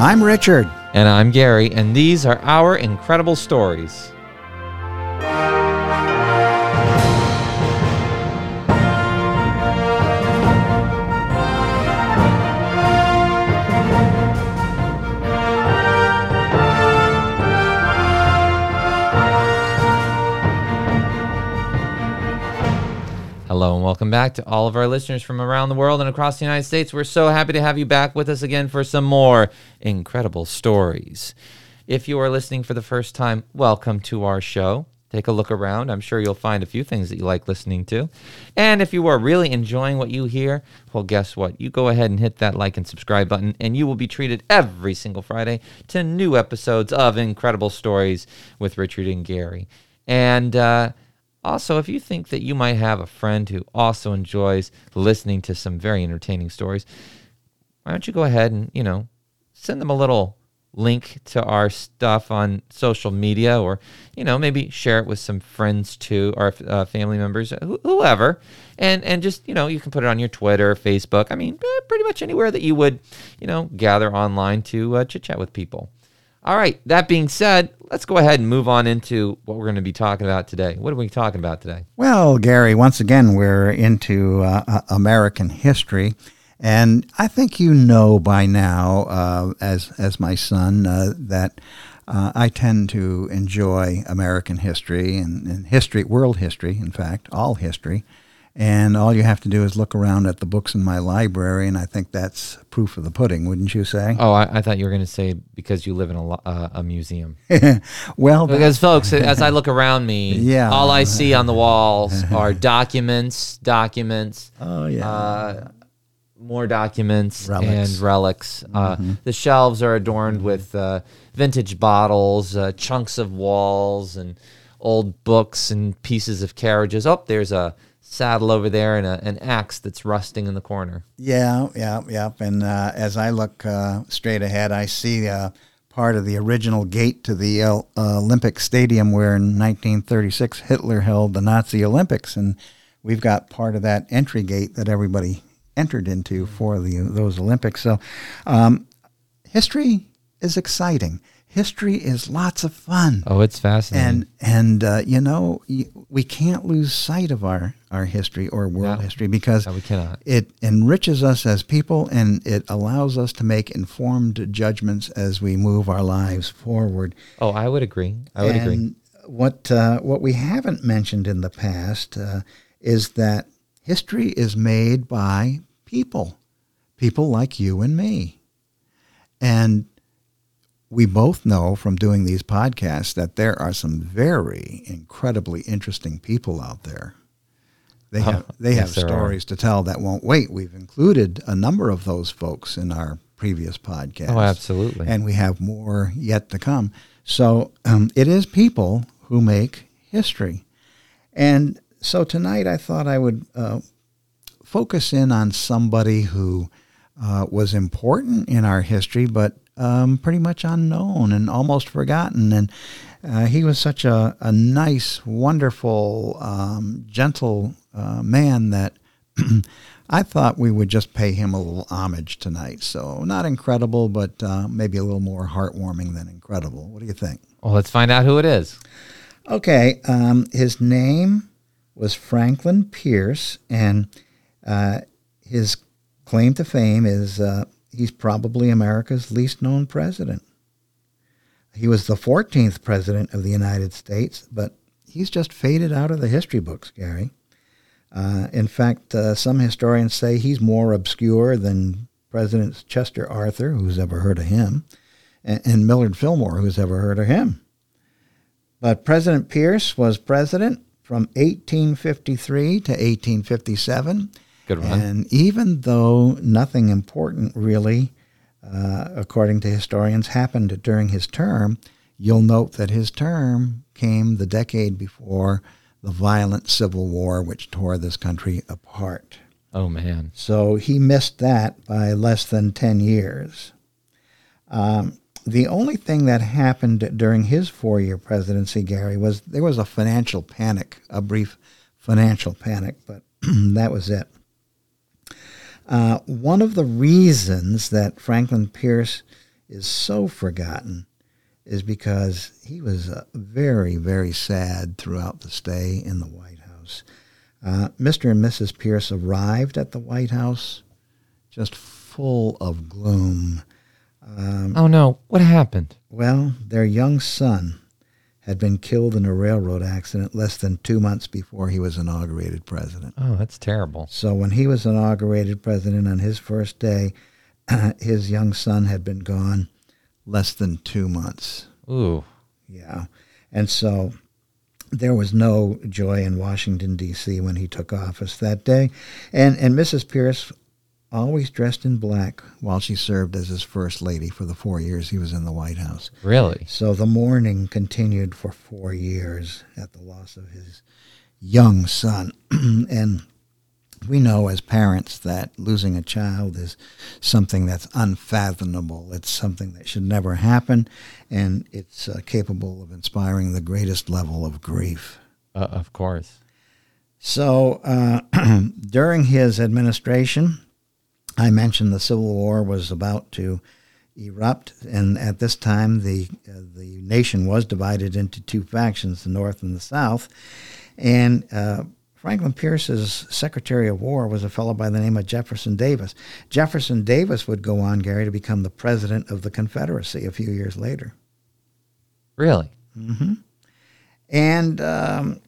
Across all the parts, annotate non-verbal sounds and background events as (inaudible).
I'm Richard. And I'm Gary, and these are our incredible stories. Hello and welcome back to all of our listeners from around the world and across the United States. We're so happy to have you back with us again for some more incredible stories. If you are listening for the first time, welcome to our show. Take a look around. I'm sure you'll find a few things that you like listening to. And if you are really enjoying what you hear, well, guess what? You go ahead and hit that like and subscribe button, and you will be treated every single Friday to new episodes of Incredible Stories with Richard and Gary. And, uh, also, if you think that you might have a friend who also enjoys listening to some very entertaining stories, why don't you go ahead and, you know, send them a little link to our stuff on social media or, you know, maybe share it with some friends too, or uh, family members, wh- whoever. And, and just, you know, you can put it on your Twitter, Facebook. I mean, eh, pretty much anywhere that you would, you know, gather online to uh, chit chat with people. All right. That being said, let's go ahead and move on into what we're going to be talking about today. What are we talking about today? Well, Gary, once again, we're into uh, uh, American history. And I think you know by now, uh, as, as my son, uh, that uh, I tend to enjoy American history and, and history, world history, in fact, all history. And all you have to do is look around at the books in my library, and I think that's proof of the pudding, wouldn't you say? Oh, I, I thought you were going to say because you live in a, uh, a museum. (laughs) well, Because, folks, as I look around me, (laughs) Yeah. all I see on the walls (laughs) are documents, documents, oh yeah, uh, more documents, Relics. and relics. Uh, the shelves are adorned with uh, vintage bottles, uh, chunks of walls, and old books and pieces of carriages. Oh, there's a saddle over there and a, an axe that's rusting in the corner. yeah, yeah, yeah. And uh, as I look uh, straight ahead, I see uh, part of the original gate to the uh, Olympic Stadium, where in 1936 Hitler held the Nazi Olympics, and we've got part of that entry gate that everybody entered into for the those Olympics. So, um, history is exciting. History is lots of fun. Oh, it's fascinating. and and uh, you know we can't lose sight of our our history or world No. history because No, we cannot. it enriches us as people and it allows us to make informed judgments as we move our lives forward. oh, I would agree. I would agree. What uh, what we haven't mentioned in the past uh, is that history is made by people, people like you and me, and we both know from doing these podcasts that there are some very incredibly interesting people out there. They have they have yes, are. stories to tell that won't wait. We've included a number of those folks in our previous podcast. Oh, absolutely. And we have more yet to come. So um, it is people who make history. And so tonight I thought I would uh, focus in on somebody who uh, was important in our history, but um, pretty much unknown and almost forgotten. And uh, he was such a, a nice, wonderful, um, gentle uh, man that (clears throat) I thought we would just pay him a little homage tonight. So, not incredible, but uh, maybe a little more heartwarming than incredible. What do you think? well, let's find out who it is. Okay, um, his name was Franklin Pierce, and uh, his claim to fame is uh, he's probably America's least known president. He was the 14th president of the United States, but he's just faded out of the history books, Gary. Uh, in fact, uh, some historians say he's more obscure than Presidents Chester Arthur, who's ever heard of him, and, and Millard Fillmore, who's ever heard of him. But President Pierce was president from 1853 to 1857. Good one. And even though nothing important really, uh, according to historians, happened during his term, you'll note that his term came the decade before the violent Civil War, which tore this country apart. Oh, man. So he missed that by less than 10 years. Um, the only thing that happened during his four year presidency, Gary, was there was a financial panic, a brief financial panic, but (clears throat) that was it. Uh, one of the reasons that Franklin Pierce is so forgotten is because he was uh, very, very sad throughout the stay in the White House. Uh, Mr. and Mrs. Pierce arrived at the White House just full of gloom. Um, oh no, what happened? Well, their young son had been killed in a railroad accident less than two months before he was inaugurated president. Oh, that's terrible. So when he was inaugurated president on his first day, (clears throat) his young son had been gone less than two months. Ooh. Yeah. And so there was no joy in Washington, D.C. when he took office that day. And, and Mrs. Pierce always dressed in black while she served as his first lady for the four years he was in the White House. Really? So the mourning continued for four years at the loss of his young son. (clears throat) and we know as parents that losing a child is something that's unfathomable. It's something that should never happen, and it's uh, capable of inspiring the greatest level of grief. Uh, of course. So uh, (clears throat) during his administration, I mentioned the Civil War was about to erupt, and at this time, the uh, the nation was divided into two factions: the North and the South, and uh, Franklin Pierce's Secretary of War was a fellow by the name of Jefferson Davis. Jefferson Davis would go on, Gary, to become the president of the Confederacy a few years later. Really? Mm-hmm. And um,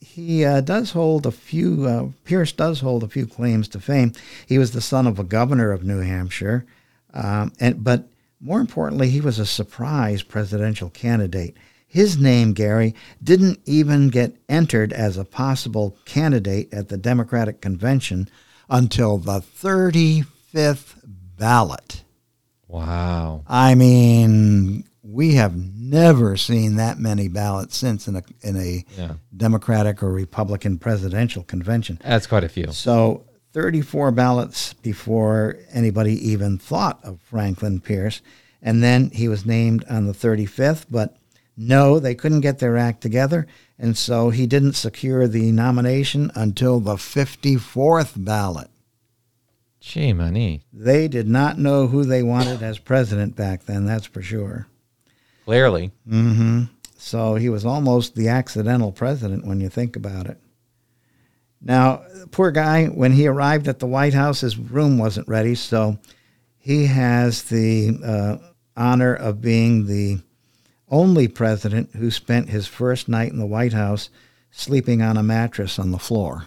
he uh, does hold a few, uh, Pierce does hold a few claims to fame. He was the son of a governor of New Hampshire, um, and, but more importantly, he was a surprise presidential candidate. His name, Gary, didn't even get entered as a possible candidate at the Democratic convention until the 35th ballot. Wow. I mean, we have never seen that many ballots since in a in a yeah. Democratic or Republican presidential convention. That's quite a few. So 34 ballots before anybody even thought of Franklin Pierce. And then he was named on the 35th, but no, they couldn't get their act together, and so he didn't secure the nomination until the 54th ballot. Gee, money. They did not know who they wanted as president back then, that's for sure. Clearly. Mm-hmm. So he was almost the accidental president when you think about it. Now, poor guy, when he arrived at the White House, his room wasn't ready, so he has the uh, honor of being the only president who spent his first night in the White House sleeping on a mattress on the floor.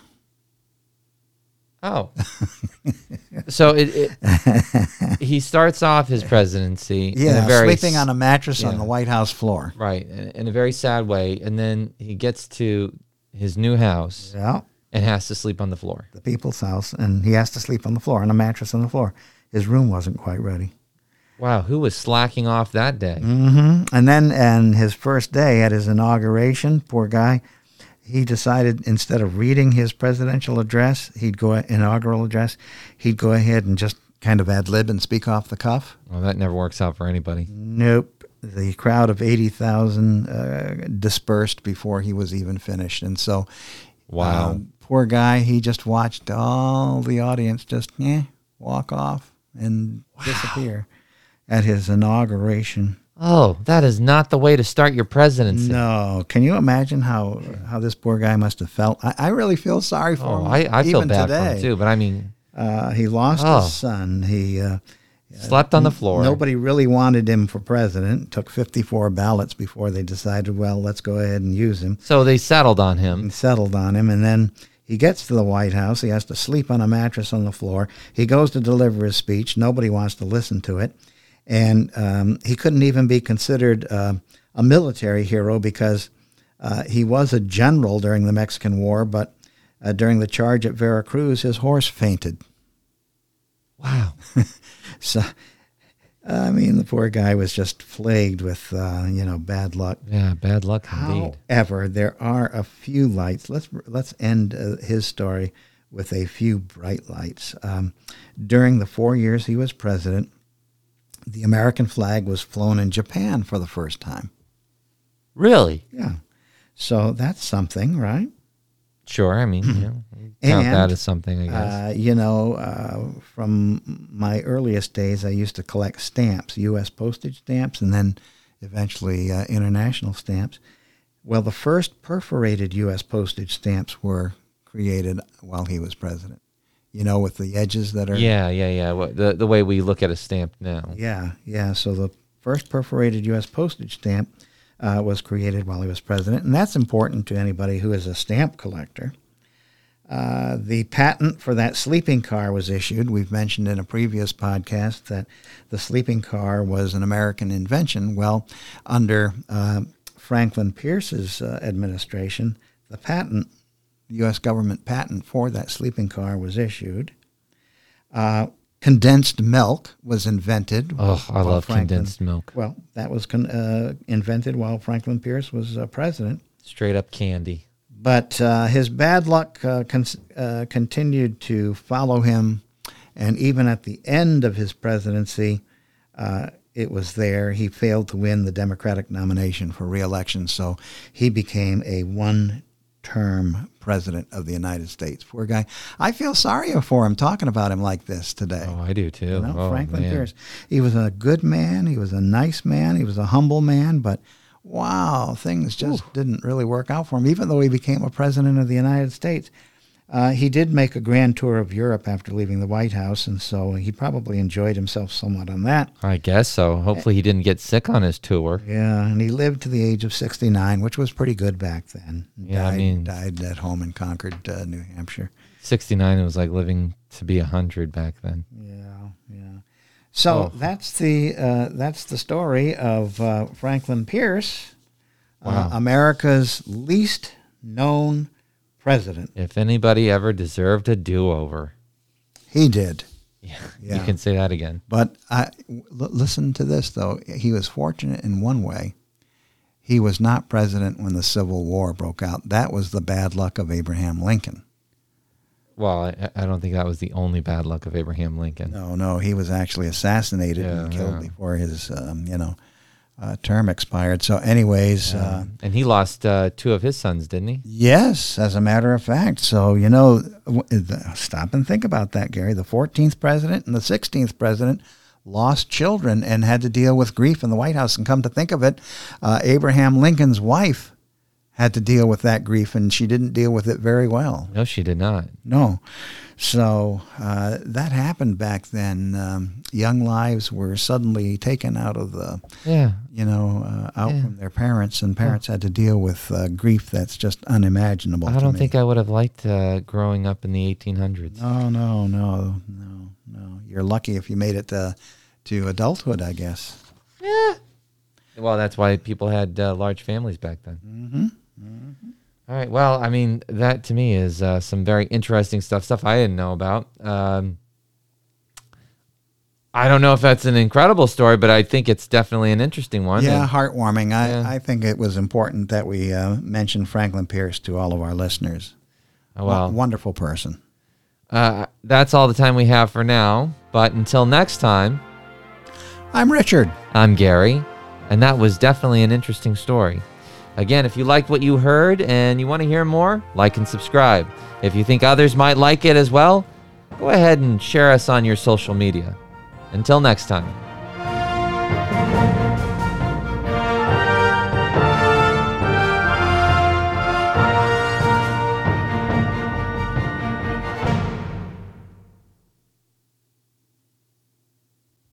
Oh, (laughs) so it, it, he starts off his presidency, yeah, sleeping on a mattress yeah, on the White House floor, right, in, in, a very sad way, and then he gets to his new house, yeah, and has to sleep on the floor, the people's house, and he has to sleep on the floor on a mattress on the floor. His room wasn't quite ready. Wow, who was slacking off that day? Mm-hmm. And then, and his first day at his inauguration, poor guy, he decided instead of reading his presidential address, he'd go inaugural address, he'd go ahead and just kind of ad lib and speak off the cuff. Well, that never works out for anybody. Nope. The crowd of eighty thousand uh, dispersed before he was even finished, and so, wow, um, poor guy, he just watched all the audience just yeah walk off and wow. disappear at his inauguration. Oh, that is not the way to start your presidency. No. Can you imagine how how this poor guy must have felt? I, I really feel sorry for oh, him. I, I feel bad today. for him too, but I mean, uh, he lost oh. his son. He uh, slept on the floor. Nobody really wanted him for president. It took 54 ballots before they decided, well, let's go ahead and use him. So they settled on him. And settled on him, and then he gets to the White House. He has to sleep on a mattress on the floor. He goes to deliver his speech. Nobody wants to listen to it and um, he couldn't even be considered uh, a military hero because uh, he was a general during the Mexican War, but uh, during the charge at Veracruz, his horse fainted. Wow. (laughs) so, I mean, the poor guy was just plagued with, uh, you know, bad luck. Yeah, bad luck indeed. However, there are a few lights. Let's let's end uh, his story with a few bright lights. Um, during the four years he was president, the American flag was flown in Japan for the first time. Really? Yeah. So that's something, right? Sure. I mean, you (clears throat) know, count And, that as something, I guess. Uh, you know, uh, from my earliest days, I used to collect stamps, U.S. postage stamps, and then eventually uh, international stamps. Well, the first perforated U.S. postage stamps were created while he was president. You know, with the edges that are. yeah, yeah, yeah. The the way we look at a stamp now. Yeah, yeah. So the first perforated U.S. postage stamp uh, was created while he was president, and that's important to anybody who is a stamp collector. Uh, the patent for that sleeping car was issued. We've mentioned in a previous podcast that the sleeping car was an American invention. Well, under uh, Franklin Pierce's uh, administration, the patent, U.S. government patent for that sleeping car was issued. Uh, condensed milk was invented. Oh, I love Franklin- condensed milk. Well, that was con- uh, invented while Franklin Pierce was uh, president. Straight up candy. But uh, his bad luck uh, con- uh, continued to follow him, and even at the end of his presidency, uh, it was there. He failed to win the Democratic nomination for reelection, so he became a one-term president of the United States. Poor guy. I feel sorry for him talking about him like this today. Oh, I do too. You know, oh, Franklin man. Pierce. He was a good man. He was a nice man. He was a humble man. But wow, things just didn't really work out for him. Even though he became a president of the United States, uh, he did make a grand tour of Europe after leaving the White House, and so he probably enjoyed himself somewhat on that. I guess so. Hopefully, he didn't get sick on his tour. Yeah, and he lived to the age of 69, which was pretty good back then. Yeah, I died, mean- died at home in Concord, uh, New Hampshire. 69 it was like living to be 100 back then. Yeah, yeah. So Oh. that's the uh, that's the story of uh, Franklin Pierce, Wow. uh, America's least known president. If anybody ever deserved a do-over, He did, yeah, Yeah. you can say that again. but I, l- listen to this though. He was fortunate in one way. He was not president when the Civil War broke out. That was the bad luck of Abraham Lincoln. Well, I, I don't think that was the only bad luck of Abraham Lincoln. No, no, he was actually assassinated and killed yeah. before his, um, you know, uh, term expired. So, anyways. Uh, and he lost uh, two of his sons, didn't he? Yes, as a matter of fact. So, you know, w- the- stop and think about that, Gary. The 14th president and the 16th president lost children and had to deal with grief in the White House. And come to think of it, uh, Abraham Lincoln's wife had to deal with that grief, and she didn't deal with it very well. No, she did not. No. So uh, that happened back then. Um, young lives were suddenly taken out of the, Yeah. you know, uh, out Yeah. from their parents, and parents had to deal with uh, grief that's just unimaginable. I don't me. think I would have liked uh, growing up in the 1800s. No, no, no, no, no. You're lucky if you made it to, to adulthood, I guess. Yeah. Well, that's why people had uh, large families back then. Mm-hmm. All right. Well, I mean, that to me is uh, some very interesting stuff, stuff I didn't know about. Um, I don't know if that's an incredible story, but I think it's definitely an interesting one. Yeah, And- heartwarming. I, Yeah. I think it was important that we uh, mention Franklin Pierce to all of our listeners. oh, well, Wo- wonderful person. uh, that's all the time we have for now. But until next time, I'm Richard. I'm Gary, and that was definitely an interesting story. Again, if you liked what you heard and you want to hear more, like and subscribe. If you think others might like it as well, go ahead and share us on your social media. Until next time.